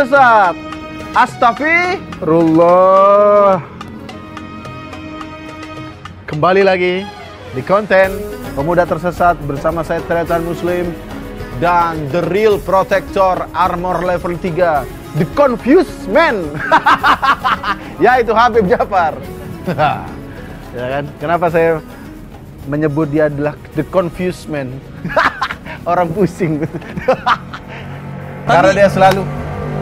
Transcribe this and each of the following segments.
tersesat. Tersesat. Astagfirullah. Kembali lagi di konten Pemuda Tersesat bersama saya Tretan Muslim dan The Real Protector Armor level 3 The Confused Man ya itu Habib Jafar ya kan kenapa saya menyebut dia adalah The Confused Man orang pusing karena dia selalu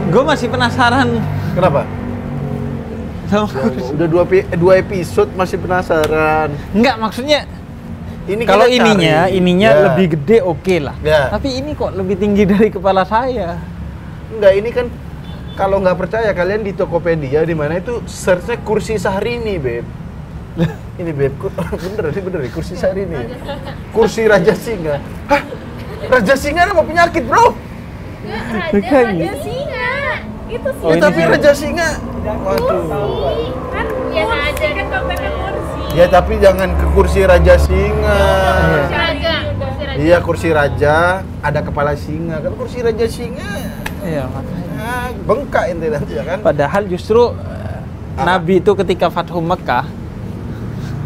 Gue masih penasaran kenapa sama Ya, udah dua, pi- dua episode masih penasaran Enggak maksudnya ini kalau kita cari. ininya ininya Ya. lebih gede oke lah. Ya. Tapi ini kok lebih tinggi dari kepala saya. Enggak, ini kan kalau nggak percaya kalian di Tokopedia di mana itu searchnya kursi Syahrini, Beb. ini Beb, bener ini bener nih, kursi Syahrini. Kursi Raja Singa. Hah? Raja Singa nama penyakit, Bro. Raja, raja singa. Itu sih. Oh, Ya, tapi. Raja Singa. Waduh. Kan biasa aja kan kontennya kursi. Ya tapi jangan ke kursi Raja Singa. Kursi raja. Kursi raja. Iya, kursi raja ada kepala singa. Kan kursi Raja Singa. Iya makanya. Ah, bengkak ente nanti ya kan. Padahal justru eh, Nabi itu ketika Fathu Mekah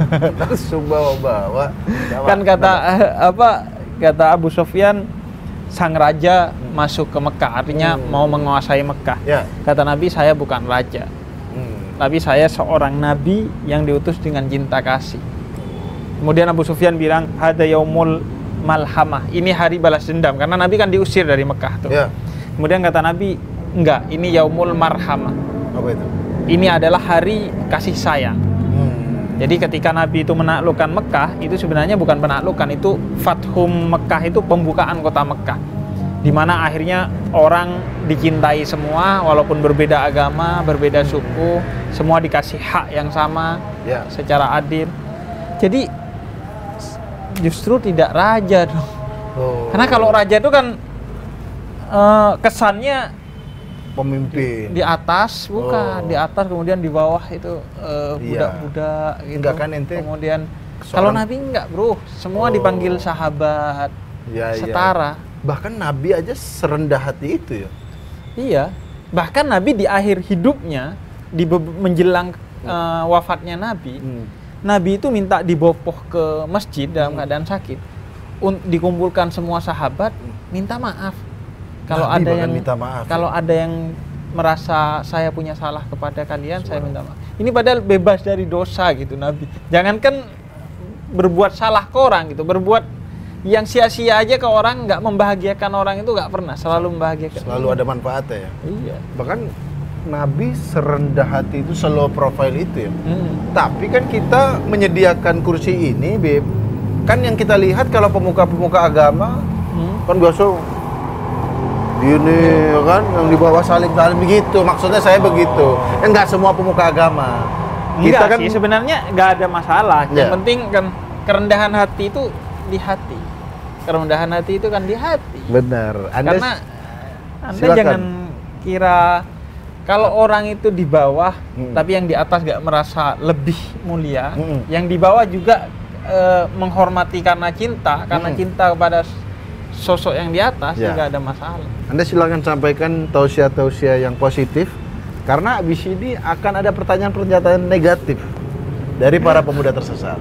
Langsung bawa-bawa. kan kata eh, apa kata Abu Sofyan sang raja masuk ke Mekah artinya Hmm. mau menguasai Mekah. Ya. Kata Nabi saya bukan raja. Hmm. Tapi saya seorang nabi yang diutus dengan cinta kasih. Kemudian Abu Sufyan bilang, "Hada yaumul malhamah." Ini hari balas dendam karena Nabi kan diusir dari Mekah tuh. Ya. Kemudian kata Nabi, "Enggak, ini yaumul marhamah." Apa itu? Ini adalah hari kasih sayang. Jadi ketika Nabi itu menaklukkan Mekah, itu sebenarnya bukan penaklukan, itu Fathum Mekah itu pembukaan kota Mekah. Di mana akhirnya orang dicintai semua walaupun berbeda agama, berbeda suku, semua dikasih hak yang sama Ya. secara adil. Jadi justru tidak raja dong. Oh. Karena kalau raja itu kan eh, kesannya pemimpin. di atas bukan Oh. di atas kemudian di bawah itu Iya. budak-budak gitu. Enggak kan ente kemudian seorang- kalau nabi enggak bro semua Oh. dipanggil sahabat Ya, ya. setara Bahkan Nabi aja serendah hati itu ya. iya bahkan nabi di akhir hidupnya di menjelang eh, wafatnya nabi Hmm. nabi itu minta dibopoh ke masjid dalam Hmm. keadaan sakit dikumpulkan semua sahabat minta maaf kalau Nabi ada yang minta maaf, kalau ada yang merasa saya punya salah kepada kalian saya minta maaf ini padahal bebas dari dosa gitu nabi jangankan berbuat salah ke orang gitu berbuat yang sia-sia aja ke orang nggak membahagiakan orang itu nggak pernah selalu membahagiakan Selalu ada manfaatnya ya. iya Bahkan Nabi serendah hati itu slow profile itu ya. Hmm. Tapi kan kita menyediakan kursi ini, Beb. Kan yang kita lihat kalau pemuka-pemuka agama Hmm. kan biasa gini ya kan yang di bawah saling-saling begitu maksudnya saya begitu ya enggak semua pemuka agama kita Enggak kan sih sebenarnya nggak ada masalah. Yang Iya. penting kan kerendahan hati itu di hati. Kerendahan hati itu kan di hati. benar anda Karena Anda silakan. jangan kira kalau orang itu di bawah Mm. tapi yang di atas nggak merasa lebih mulia, Mm-mm. yang di bawah juga eh, menghormati karena cinta, karena Mm. cinta kepada sosok yang di atas Ya. juga ada masalah. anda silakan sampaikan tausiah-tausiah yang positif karena abis ini akan ada pertanyaan-pertanyaan negatif dari para pemuda tersesat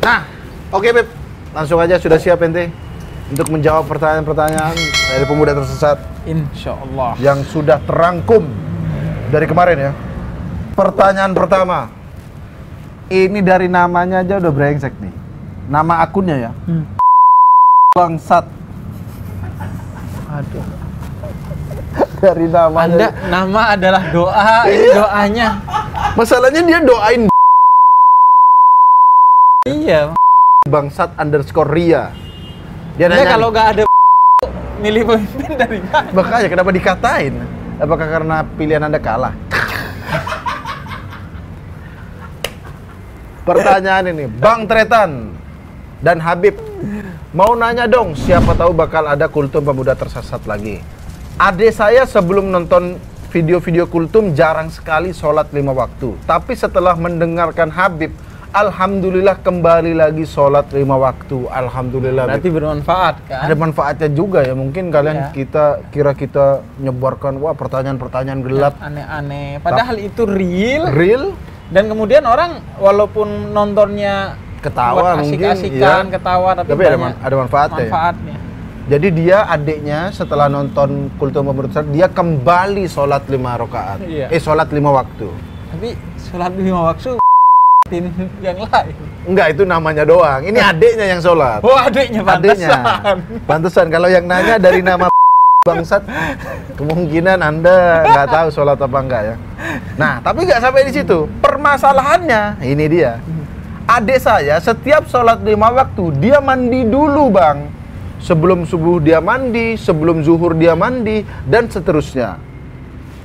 Nah, oke Beb. Langsung aja sudah siap ente untuk menjawab pertanyaan-pertanyaan dari pemuda tersesat Insya Allah. yang sudah terangkum dari kemarin ya. Pertanyaan pertama. Ini dari namanya aja udah brengsek nih. Nama akunnya ya. Hmm. Bangsat. Aduh. Dari namanya. Anda nama adalah doa, ini Iya. doanya. Masalahnya dia doain Iya. bangsat underscore Ria. Dia Anda nanya, kalau nggak ada milih pemimpin dari mana? makanya kenapa dikatain? Apakah karena pilihan anda kalah? Pertanyaan ini, Bang Tretan dan Habib mau nanya dong, siapa tahu bakal ada kultum pemuda tersesat lagi. Adik saya sebelum nonton video-video kultum jarang sekali sholat lima waktu. Tapi setelah mendengarkan Habib, Alhamdulillah kembali lagi sholat lima waktu. Alhamdulillah. Berarti bermanfaat kan? Ada manfaatnya juga ya. Mungkin kalian Iya. kita kira kita nyebarkan wah pertanyaan-pertanyaan gelap. Aneh-aneh. Padahal itu real Real dan kemudian orang walaupun nontonnya Ketawa buat mungkin, iya. ketawa tapi, Tapi ada man- ada manfaatnya ya? Manfaatnya. Jadi dia adiknya setelah nonton kultum pemerintah dia kembali sholat lima rakaat. Iya. Eh sholat lima waktu. Tapi sholat lima waktu yang lain. Enggak itu namanya doang. Ini adiknya yang sholat. Oh adiknya adiknya. pantesan. Pantesan kalau yang nanya dari nama bangsat kemungkinan anda nggak tahu sholat apa enggak ya. Nah tapi nggak sampai di situ. Permasalahannya ini dia. Adik saya setiap sholat lima waktu dia mandi dulu bang. Sebelum subuh dia mandi, sebelum zuhur dia mandi dan seterusnya.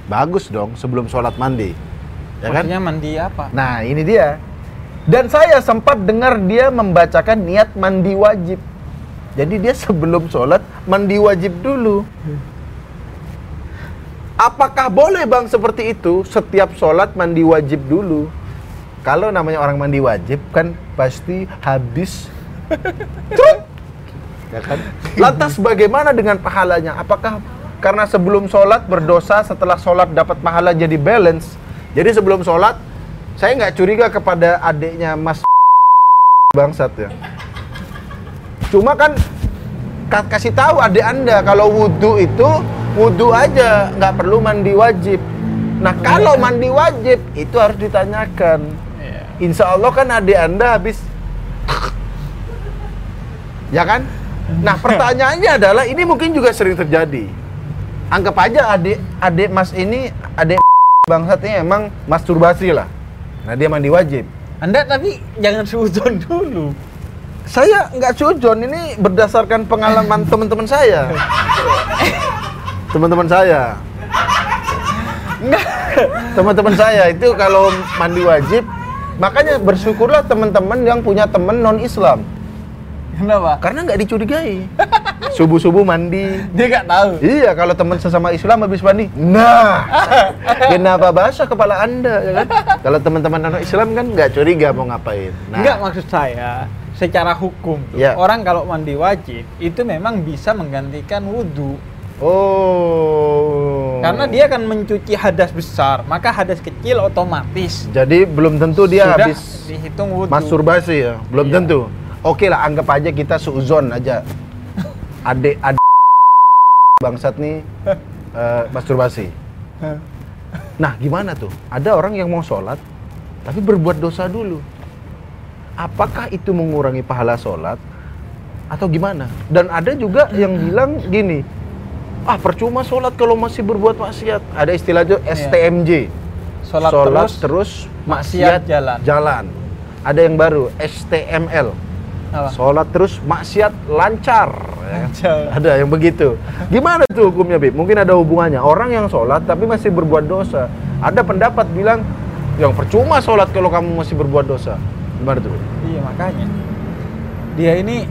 Bagus dong sebelum sholat mandi. Ya kan? Maksudnya mandi apa? Nah, ini dia. Dan saya sempat dengar dia membacakan niat mandi wajib. Jadi dia sebelum sholat mandi wajib dulu. Apakah boleh bang seperti itu? Setiap sholat mandi wajib dulu. Kalau namanya orang mandi wajib kan pasti habis. Ya kan? Lantas bagaimana dengan pahalanya? Apakah karena sebelum sholat berdosa, setelah sholat dapat pahala jadi balance? Jadi sebelum sholat, saya nggak curiga kepada adiknya Mas bangsat ya. Cuma kan ka- kasih tahu adik anda kalau wudhu itu wudhu aja, nggak perlu mandi wajib. Nah kalau mandi wajib itu harus ditanyakan. Iya. Insya Allah kan adik anda habis Ya kan? Nah pertanyaannya adalah ini mungkin juga sering terjadi Anggap aja adik adik mas ini adik bangsat ini emang masturbasi lah Nah dia mandi wajib Anda tapi jangan suzon dulu. Saya nggak sujon ini berdasarkan pengalaman teman-teman saya Teman-teman saya Teman-teman saya itu kalau mandi wajib Makanya bersyukurlah teman-teman yang punya teman non-Islam Kenapa? Karena nggak dicurigai. Subuh-subuh mandi. Dia nggak tahu. Iya, kalau teman sesama Islam habis mandi, nah, kenapa basah kepala anda, ya kan? Kalau teman-teman non Islam kan nggak curiga mau ngapain. Nah, Enggak maksud saya secara hukum tuh, Iya. orang kalau mandi wajib itu memang bisa menggantikan wudhu Oh. karena dia akan mencuci hadas besar maka hadas kecil otomatis Jadi belum tentu dia sudah habis dihitung wudhu masturbasi ya, belum Iya. tentu. Oke lah, anggap aja kita seuzon aja. Adik adik bangsat nih eh, masturbasi. Nah, gimana tuh? Ada orang yang mau sholat, tapi berbuat dosa dulu. Apakah itu mengurangi pahala sholat? Atau gimana? Dan ada juga yang bilang gini, ah percuma sholat kalau masih berbuat maksiat. Ada istilah itu STMJ. sholat, Sholat terus, terus, maksiat jalan. jalan. Ada yang baru, STML. Apa? Sholat terus, maksiat lancar. ya kan? Lancar. Ada yang begitu. Gimana tuh hukumnya, Bib? Mungkin ada hubungannya. Orang yang sholat tapi masih berbuat dosa. Ada pendapat bilang, yang percuma sholat kalau kamu masih berbuat dosa. Gimana tuh? Bib? iya makanya dia ini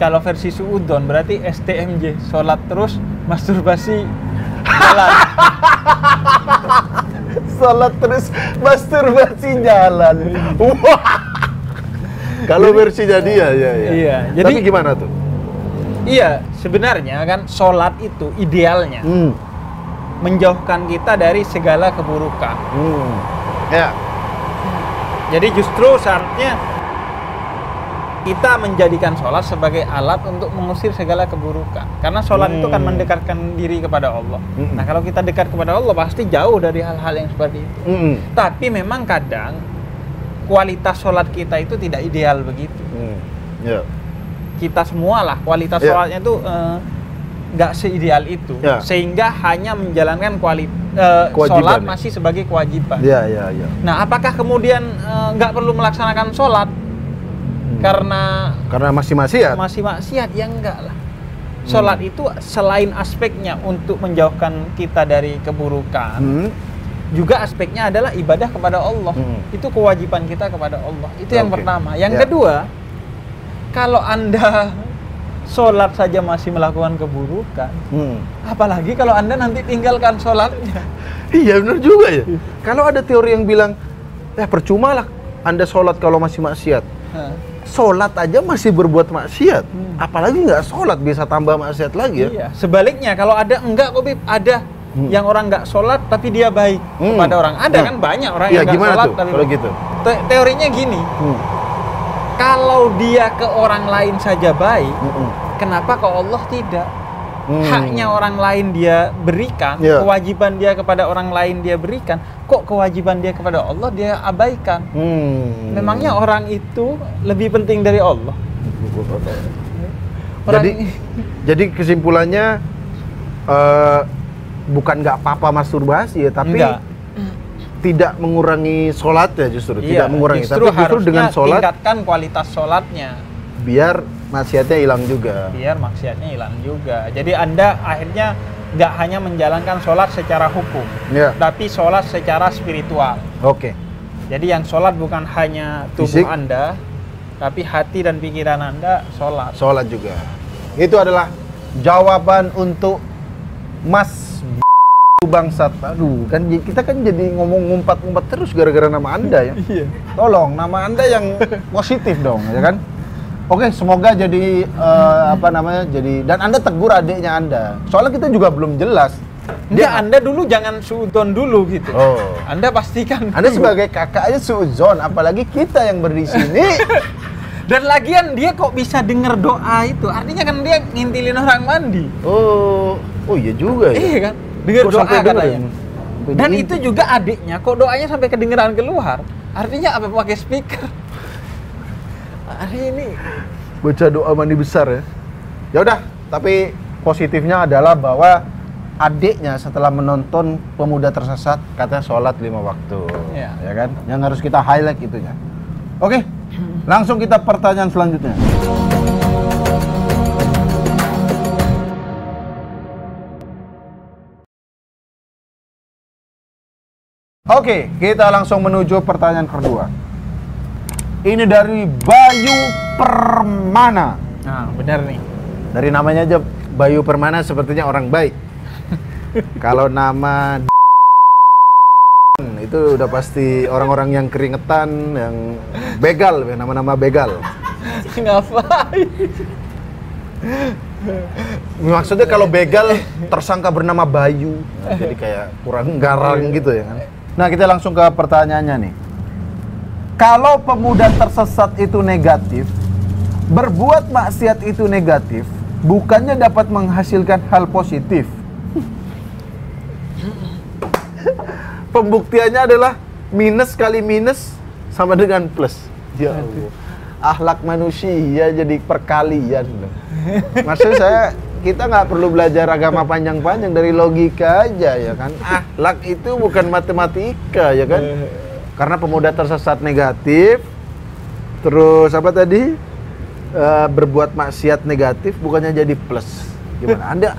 kalau versi suudon berarti STMJ sholat terus masturbasi jalan Sholat terus, masturbasi jalan. Wah. Kalau versinya dia, ya, ya. Iya, Tapi jadi- gimana tuh? iya sebenarnya kan sholat itu idealnya Hmm. menjauhkan kita dari segala keburukan Hmm. Ya. Jadi justru saatnya kita menjadikan sholat sebagai alat untuk mengusir segala keburukan. Karena sholat itu kan Hmm. mendekatkan diri kepada Allah. Hmm. Nah kalau kita dekat kepada Allah pasti jauh dari hal-hal yang seperti itu. Hmm. Tapi memang kadang kualitas sholat kita itu tidak ideal begitu. Hmm. Ya. Kita semua lah kualitas Ya. sholatnya itu eh, nggak seideal itu. Ya. Sehingga hanya menjalankan kuali, eh, Kewajiban sholat ya. masih sebagai kewajiban. Ya, ya, ya. Nah, apakah kemudian eh, nggak perlu melaksanakan sholat Hmm. karena Karena masih maksiat. masih maksiat? Ya enggak lah. Sholat Hmm. itu selain aspeknya untuk menjauhkan kita dari keburukan, Hmm. Juga aspeknya adalah ibadah kepada Allah. Hmm. Itu kewajiban kita kepada Allah. Itu yang Oke. pertama. Yang Ya. kedua, kalau anda sholat saja masih melakukan keburukan. Hmm. Apalagi kalau anda nanti tinggalkan sholatnya. Iya benar juga ya. Kalau ada teori yang bilang, ya percuma lah Anda sholat kalau masih maksiat. Sholat aja masih berbuat maksiat. Hmm. Apalagi nggak sholat bisa tambah maksiat lagi ya. Iya. Sebaliknya kalau ada enggak kok ada Hmm. yang orang nggak sholat tapi dia baik Hmm. kepada orang. Ada Hmm. kan banyak orang Iya, yang nggak sholat tuh tapi kalau gitu? Te- teorinya gini, Hmm. kalau dia ke orang lain saja baik, Mm-mm. kenapa kok Allah tidak? Hmm. Haknya orang lain dia berikan, Iya. kewajiban dia kepada orang lain dia berikan, kok kewajiban dia kepada Allah dia abaikan? Hmm. Memangnya orang itu lebih penting dari Allah? Orang- Jadi jadi kesimpulannya eh, bukan nggak apa-apa masturbasi ya, tapi Enggak. tidak mengurangi sholatnya justru, Iya, tidak mengurangi, justru tapi justru dengan sholat tingkatkan kualitas sholatnya biar maksiatnya hilang juga. biar maksiatnya hilang juga. Jadi anda akhirnya nggak hanya menjalankan sholat secara hukum, Ya, tapi sholat secara spiritual. oke. Jadi yang sholat bukan hanya tubuh Fisik. anda, tapi hati dan pikiran anda sholat. Sholat juga. Itu adalah jawaban untuk Mas bangsat. Aduh, kan j- kita kan jadi ngomong ngumpat-ngumpat terus gara-gara nama Anda ya. Iya. Tolong nama Anda yang positif dong, ya kan? Oke, semoga jadi eh, apa namanya? Jadi dan Anda tegur adiknya Anda. Soalnya kita juga belum jelas. Dia anda dulu jangan suudon dulu gitu. Oh. Anda pastikan. Anda dulu. sebagai kakak aja suuzon, apalagi kita yang berdiri sini. Dan lagian dia kok bisa denger doa itu? Artinya kan dia ngintilin orang mandi. Oh, oh iya juga ya. Iya kan? Dengar doa katanya. Dan itu juga adiknya, kok doanya sampai kedengeran keluar? Artinya apa pakai speaker? Hari ini baca doa mandi besar ya. Ya udah, tapi positifnya adalah bahwa adiknya setelah menonton pemuda tersesat katanya sholat lima waktu, Iya. ya kan? Yang harus kita highlight itunya. Oke, langsung kita pertanyaan selanjutnya. Oke, kita langsung menuju pertanyaan kedua. Ini dari Bayu Permana. Nah, benar nih. Dari namanya aja Bayu Permana sepertinya orang baik. Kalau nama itu udah pasti orang-orang yang keringetan, yang begal, nama-nama begal. Ngapain? Maksudnya kalau begal tersangka bernama Bayu, Nah, jadi kayak kurang garang gitu ya kan. Nah kita langsung ke pertanyaannya nih. Kalau pemuda tersesat itu negatif, berbuat maksiat itu negatif, bukannya dapat menghasilkan hal positif. Pembuktiannya adalah minus kali minus sama dengan plus. Ya Allah. Akhlak manusia jadi perkalian. Maksud saya kita nggak perlu belajar agama panjang-panjang dari logika aja ya kan. Akhlak itu bukan matematika ya kan. Karena pemuda tersesat negatif, terus apa tadi Eh, berbuat maksiat negatif bukannya jadi plus. Gimana? Anda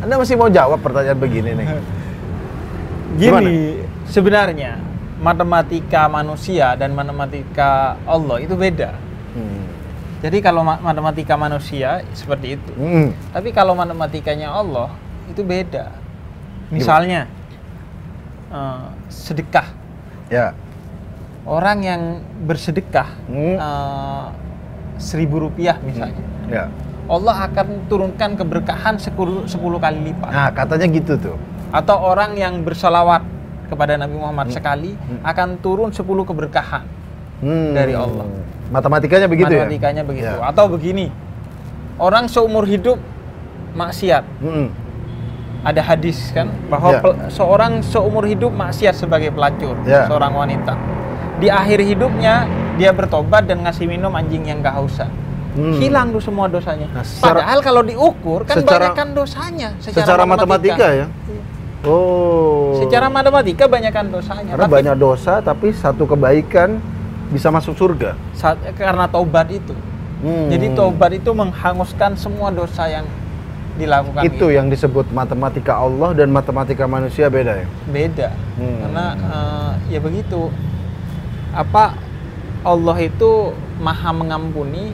Anda masih mau jawab pertanyaan begini nih? Gini, sebenarnya matematika manusia dan matematika Allah itu beda. Hmm. Jadi kalau ma- matematika manusia seperti itu. Hmm. Tapi kalau matematikanya Allah itu beda. Misalnya eh, sedekah. Ya. Orang yang bersedekah Hmm. eh, seribu rupiah misalnya, Ya. Allah akan turunkan keberkahan 10, 10 kali lipat. Nah, katanya gitu tuh. Atau orang yang bersalawat kepada Nabi Muhammad Hmm. sekali Hmm. akan turun 10 keberkahan. Hmm. Dari Allah. Matematikanya begitu Matematikanya ya? begitu. Ya. Atau begini, orang seumur hidup maksiat. Hmm. Ada hadis kan bahwa Ya. seorang seumur hidup maksiat sebagai pelacur, Ya. seorang wanita. Di akhir hidupnya dia bertobat dan ngasih minum anjing yang kehausan. Hmm. Hilang tuh semua dosanya. Nah, secara- Padahal kalau diukur kan secara- banyakkan dosanya Secara, matematika. ya? Oh. Secara matematika banyakkan dosanya. Karena Tapi banyak dosa tapi satu kebaikan bisa masuk surga. saat, karena taubat itu. Hmm. Jadi taubat itu menghanguskan semua dosa yang dilakukan itu yang disebut matematika Allah dan matematika manusia beda ya. beda Hmm. karena eh, ya begitu apa Allah itu maha mengampuni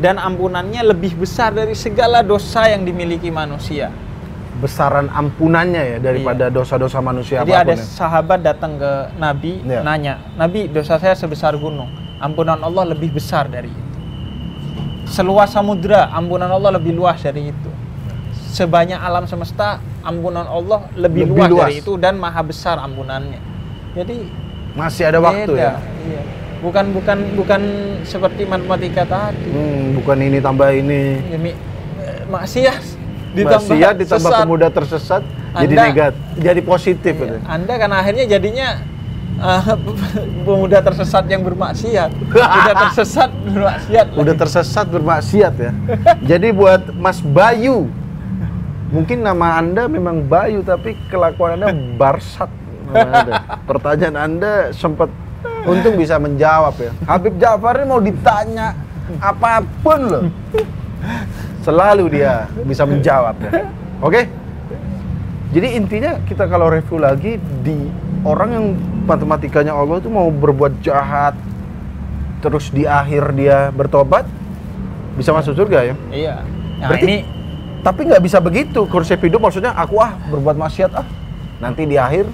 dan ampunannya lebih besar dari segala dosa yang dimiliki manusia. Besaran ampunannya ya daripada dosa-dosa manusia Iya. Jadi ada ya. sahabat datang ke Nabi Iya. nanya, Nabi dosa saya sebesar gunung, ampunan Allah lebih besar dari itu. Seluas samudra, ampunan Allah lebih luas dari itu. Sebanyak alam semesta, ampunan Allah lebih, Lebih luas, luas. dari itu dan maha besar ampunannya. Jadi Masih ada waktu beda, ya. Iya. Bukan bukan bukan seperti matematika tadi. Hmm, bukan ini tambah ini. Eh, maksiat ditambah Maksiat ditambah sesat. pemuda tersesat jadi Anda- negatif, jadi positif Iya. Anda kan akhirnya jadinya uh, pemuda tersesat yang bermaksiat. Pemuda tersesat bermaksiat. Udah tersesat bermaksiat ya. Jadi buat Mas Bayu, mungkin nama Anda memang Bayu tapi kelakuan Anda Barsat. Anda. Pertanyaan Anda sempat untung bisa menjawab ya. Habib Ja'far ini mau ditanya apa pun loh. Selalu dia bisa menjawab ya. Oke? Jadi intinya kita kalau review lagi di orang yang matematikanya Allah itu mau berbuat jahat terus di akhir dia bertobat bisa masuk surga ya. Iya. Nah, Berarti- ini Tapi nggak bisa begitu konsep hidup maksudnya aku ah berbuat maksiat ah nanti di akhir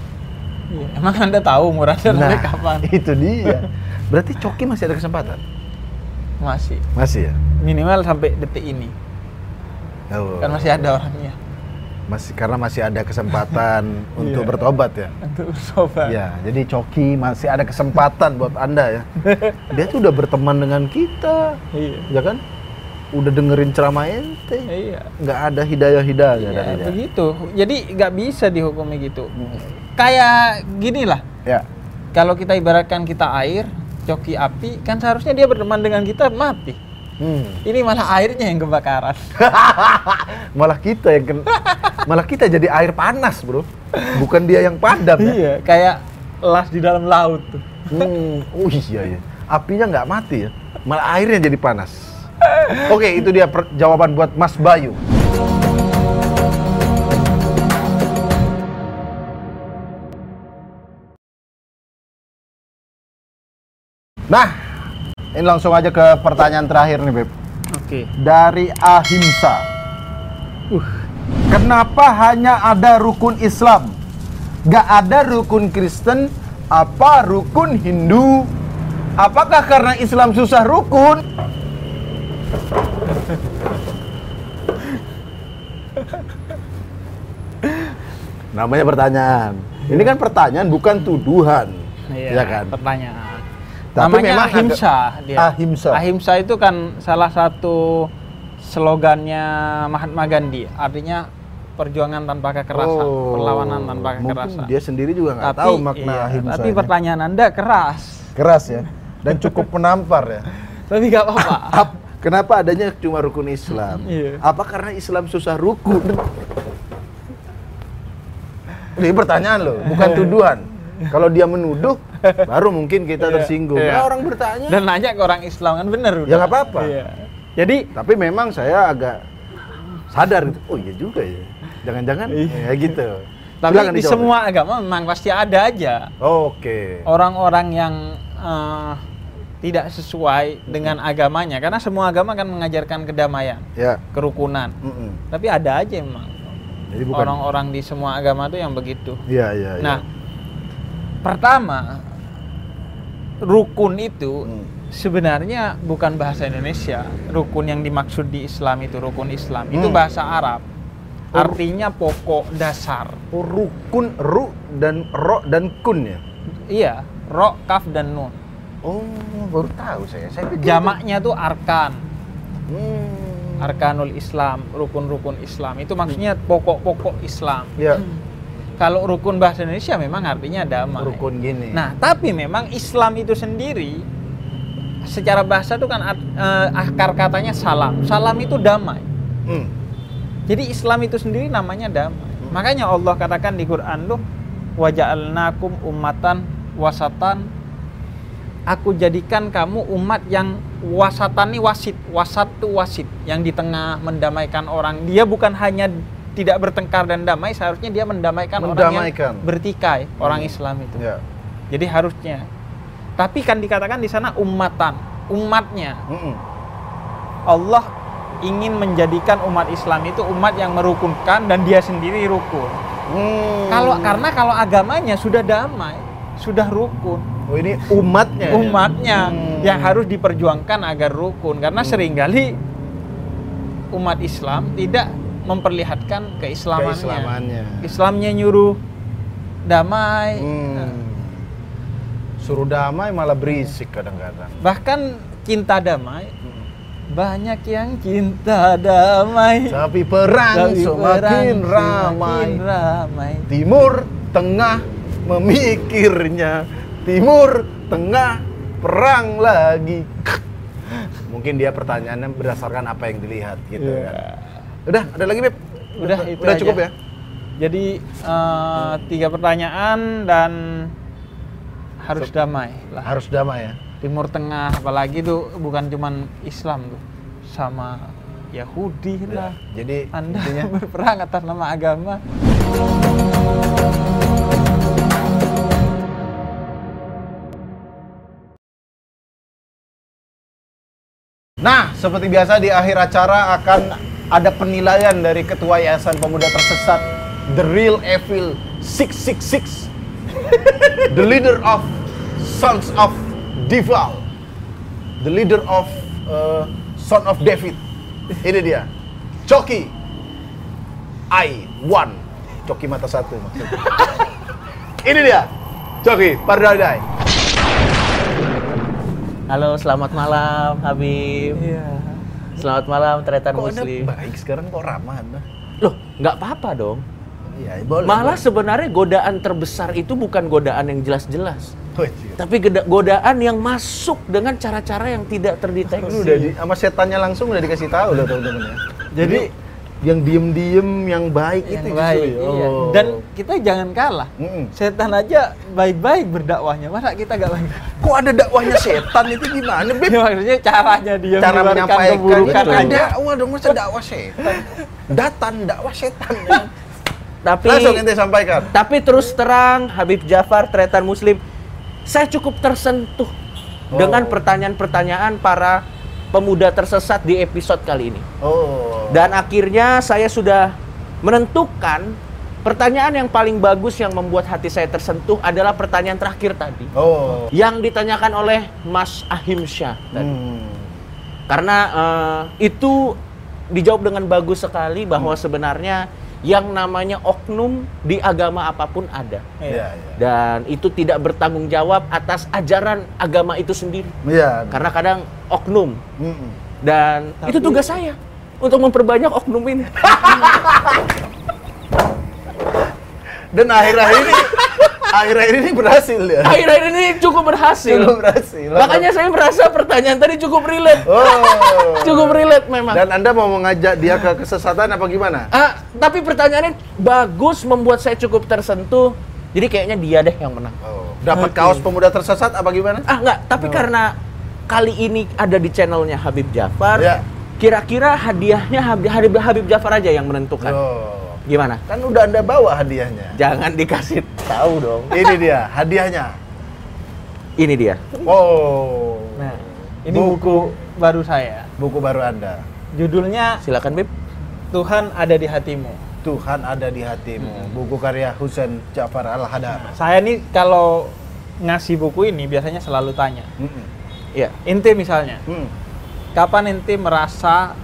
iya. emang Anda tahu umur Anda nah kapan? itu dia. Berarti Coki masih ada kesempatan? Masih. Masih ya. Minimal sampai detik ini. Oh, Kan masih ada orangnya masih karena masih ada kesempatan untuk Iya. bertobat ya. untuk bersobat. Ya, jadi Coki masih ada kesempatan buat Anda ya. Dia tuh udah berteman dengan kita, Iya. ya kan? Udah dengerin ceramah ente. Iya. Nggak ada hidayah-hidayah Ya, dari dia. begitu. Jadi nggak bisa dihukumi gitu. Kayak gini lah. Ya. Kalau kita ibaratkan kita air, coki api, kan seharusnya dia berteman dengan kita mati. Hmm. Ini malah airnya yang kebakaran. Malah kita yang ken- malah kita jadi air panas, Bro. Bukan dia yang padam ya. iya, kayak las di dalam laut tuh. Hmm. Oh iya ya. Apinya nggak mati ya. Malah airnya jadi panas. Oke, itu dia jawaban buat Mas Bayu. Nah, ini langsung aja ke pertanyaan terakhir nih, Beb. Oke. Dari Ahimsa. Uh, kenapa hanya ada rukun Islam? Gak ada rukun Kristen? Apa rukun Hindu? Apakah karena Islam susah rukun? Namanya pertanyaan. Ini kan pertanyaan bukan tuduhan. Iya, ya kan? Pertanyaan. Tapi Namanya memang ahimsa dia. Ahimsa. Ahimsa itu kan salah satu slogannya Mahatma Gandhi. Artinya perjuangan tanpa kekerasan, Oh, perlawanan tanpa mungkin kekerasan. dia sendiri juga nggak tahu makna iya, ahimsa Tapi pertanyaan Anda keras. keras ya dan cukup menampar ya. Tapi nggak apa-apa. Ap- kenapa adanya cuma rukun Islam? Iya. Apa karena Islam susah rukun? Ini pertanyaan loh, bukan tuduhan. Kalau dia menuduh, baru mungkin kita Iya, tersinggung. iya. Nah, orang bertanya. Dan nanya ke orang Islam kan bener Ya nggak apa-apa. Iya. Jadi Tapi memang saya agak sadar gitu. Oh iya juga ya. Jangan-jangan Iya. ya gitu. tapi Silakan di dijawab. semua agama memang pasti ada aja Oke. orang-orang yang eh, tidak sesuai dengan agamanya karena semua agama kan mengajarkan kedamaian, Ya. kerukunan. Mm-mm. Tapi ada aja memang Jadi bukan. orang-orang di semua agama tuh yang begitu. Iya iya. iya. Nah, pertama rukun itu Hmm. sebenarnya bukan bahasa Indonesia. Rukun yang dimaksud di Islam itu rukun Islam. Itu Hmm. bahasa Arab. Artinya pokok dasar. Oh, rukun ru dan ro dan kun ya. Iya, ro, kaf dan nun. Oh, baru tahu saya. Saya pikir Jamaknya tuh arkan. itu- Hmm. Arkanul Islam, rukun-rukun Islam. Itu maksudnya pokok-pokok Islam. Ya, Kalau rukun bahasa Indonesia memang artinya damai. rukun gini. Nah, tapi memang Islam itu sendiri secara bahasa itu kan eh, akar katanya salam. Salam itu damai. Hmm. Jadi Islam itu sendiri namanya damai. Makanya Allah katakan di Quran tuh waja'alnakum ummatan wasatan aku jadikan kamu umat yang wasatan nih wasit wasat tuh wasit yang di tengah mendamaikan orang dia bukan hanya tidak bertengkar dan damai seharusnya dia mendamaikan, orang Mendamaikan. yang bertikai orang Hmm. Islam itu Ya. jadi harusnya tapi kan dikatakan di sana ummatan umatnya Mm-mm. Allah ingin menjadikan umat Islam itu umat yang merukunkan dan dia sendiri rukun. Hmm. Kalau karena kalau agamanya sudah damai, sudah rukun. Oh ini umatnya. ya? umatnya Hmm. yang harus diperjuangkan agar rukun karena sering kali umat Islam tidak memperlihatkan keislamannya. Keislamannya. Islamnya nyuruh damai. Hmm. Nah, Suruh damai malah berisik kadang-kadang. Bahkan cinta damai banyak yang cinta damai. Tapi perang Tapi semakin perang ramai. semakin ramai. Timur Tengah memikirnya. Timur Tengah perang lagi. Mungkin dia pertanyaannya berdasarkan apa yang dilihat gitu Iya. kan. Udah, ada lagi Beb? Udah, itu Udah aja. cukup ya? Jadi eh, tiga pertanyaan dan harus damai lah. Harus damai ya. Timur Tengah apalagi itu bukan cuman Islam tuh sama Yahudi lah. Jadi Anda intinya berperang atas nama agama. Nah, seperti biasa di akhir acara akan ada penilaian dari Ketua Yayasan Pemuda Tersesat The Real Evil 666 The leader of Sons of Dival The leader of uh, Son of David. Ini dia. Coki I one. Coki mata satu maksudnya. Ini dia. Coki Pardadai Halo, selamat malam Habib. Iya. Selamat malam Tretan Kok Muslim. baik sekarang kok ramah anda? Loh, nggak apa-apa dong. Iya, boleh Malah boleh. sebenarnya godaan terbesar itu bukan godaan yang jelas-jelas, Oh, iya. tapi godaan yang masuk dengan cara-cara yang tidak terdeteksi. udah di, sama setannya langsung udah dikasih tahu loh teman-teman ya. Jadi yang diem-diem yang baik Yang itu baik. justru ya. iya. Oh. Dan kita jangan kalah. Mm-mm. Setan aja baik-baik berdakwahnya. Masa kita gak baik? kok ada dakwahnya setan itu gimana, Beb? Ya, maksudnya caranya dia Cara menyampaikan keburukan itu aja. dakwah dong masa dakwah setan. Datan dakwah setan. Tapi Langsung ente sampaikan. tapi terus terang Habib Jafar Tretan Muslim, saya cukup tersentuh Oh. dengan pertanyaan-pertanyaan para pemuda tersesat di episode kali ini. Oh. Dan akhirnya saya sudah menentukan pertanyaan yang paling bagus yang membuat hati saya tersentuh adalah pertanyaan terakhir tadi. Oh. Yang ditanyakan oleh Mas Ahim Syah tadi. Hmm. Karena eh, itu dijawab dengan bagus sekali bahwa Hmm. sebenarnya yang namanya oknum di agama apa pun ada. Iya, iya. Dan itu tidak bertanggung jawab atas ajaran agama itu sendiri. Iya. Karena kadang oknum Mm-mm. dan Tapi- itu tugas saya untuk memperbanyak oknum ini. Dan akhir-akhir ini akhir-akhir ini berhasil ya. Akhir-akhir ini cukup berhasil. Cukup berhasil. Makanya saya merasa pertanyaan tadi cukup relate. Oh. Cukup relate memang. Dan Anda mau mengajak dia ke kesesatan apa gimana? Ah, tapi pertanyaannya bagus membuat saya cukup tersentuh. Jadi kayaknya dia deh yang menang. Oh. Dapat Oke. kaos pemuda tersesat apa gimana? Ah, enggak, tapi karena kali ini ada di channelnya Habib Jafar. Ya. Kira-kira hadiahnya Habib, Habib, Habib Jafar aja yang menentukan. Oh. Gimana? Kan udah Anda bawa hadiahnya. Jangan dikasih tahu dong. Ini dia hadiahnya. Ini dia. Oh. Nah, ini Buku. buku baru saya. Buku baru Anda. Judulnya Silakan Bib. Tuhan ada di hatimu. Tuhan ada di hatimu. Hmm. Buku karya Husain Ja'far Al-Hadar. Saya nih kalau ngasih buku ini biasanya selalu tanya. Iya. Ente misalnya, Hmm. kapan ente merasa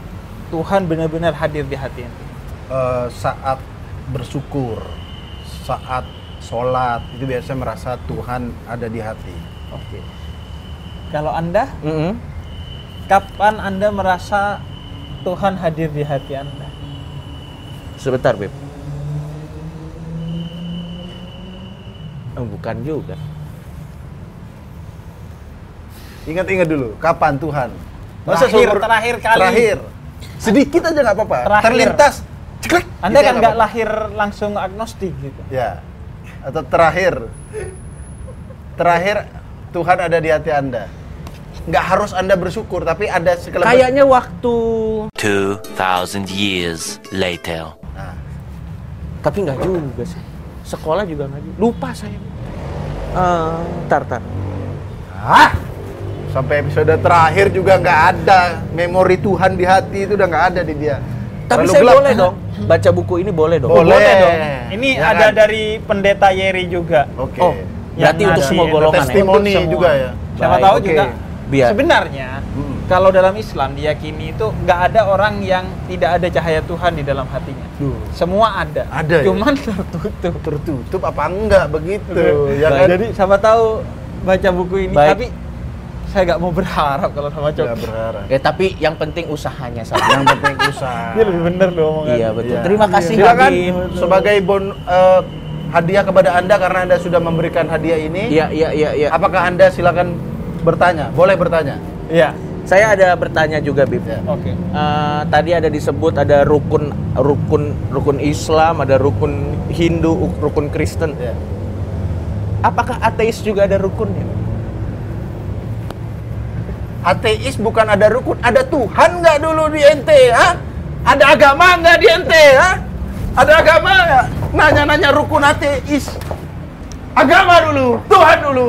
Tuhan benar-benar hadir di hati ente? Eh, saat bersyukur, saat sholat, itu biasanya merasa Tuhan ada di hati. Oke. Kalau Anda, Mm-mm. kapan Anda merasa Tuhan hadir di hati Anda? Sebentar, Beb. Oh, bukan juga. Ingat-ingat dulu, kapan Tuhan? Terakhir, seumur- terakhir kali. Terakhir. Sedikit aja nggak apa-apa. Terlintas. Ceklek. Anda Gitu kan nggak lahir langsung agnostik gitu. Ya. Atau terakhir. Terakhir Tuhan ada di hati Anda. Nggak harus Anda bersyukur, tapi ada sekelebat. Kayaknya waktu 2,000 years later. Nah, tapi nggak juga sih. Sekolah juga nggak juga. Lupa saya. Eh, tar tar. ah, Sampai episode terakhir juga nggak ada memori Tuhan di hati itu udah nggak ada di dia. Tapi Terlalu saya gelap. boleh dong baca buku ini boleh dong. Boleh. dong. Ini Ya ada kan? dari pendeta Yeri juga. Oke. Oh, berarti untuk semua golongan ya. testimoni Untuk semua. juga ya. Siapa Baik, tahu oke. juga Biar. sebenarnya Hmm. kalau dalam Islam diyakini itu nggak ada orang yang tidak ada cahaya Tuhan di dalam hatinya. Duh. Semua ada. Ada ya? Cuman tertutup. Tertutup apa enggak begitu? ya kan? Jadi siapa tahu baca buku ini Baik. tapi saya nggak mau berharap kalau sama Nggak Coki. berharap. Ya tapi yang penting usahanya saja. Yang penting usaha. Dia lebih bener loh omongannya. iya betul. Iya. Terima kasih Silakan Habib. sebagai bon eh, hadiah kepada anda karena anda sudah memberikan hadiah ini. Iya iya iya iya. Apakah anda silakan bertanya? Boleh bertanya. Iya. Saya ada bertanya juga Bib. Ya. Oke. Eh, tadi ada disebut ada rukun rukun rukun Islam, ada rukun Hindu, rukun Kristen. Ya. Apakah ateis juga ada rukunnya? Ateis bukan ada rukun, ada Tuhan nggak dulu di ente, ha? Ada agama nggak di ente, ha? Ada agama? Nanya-nanya rukun ateis. Agama dulu, Tuhan dulu.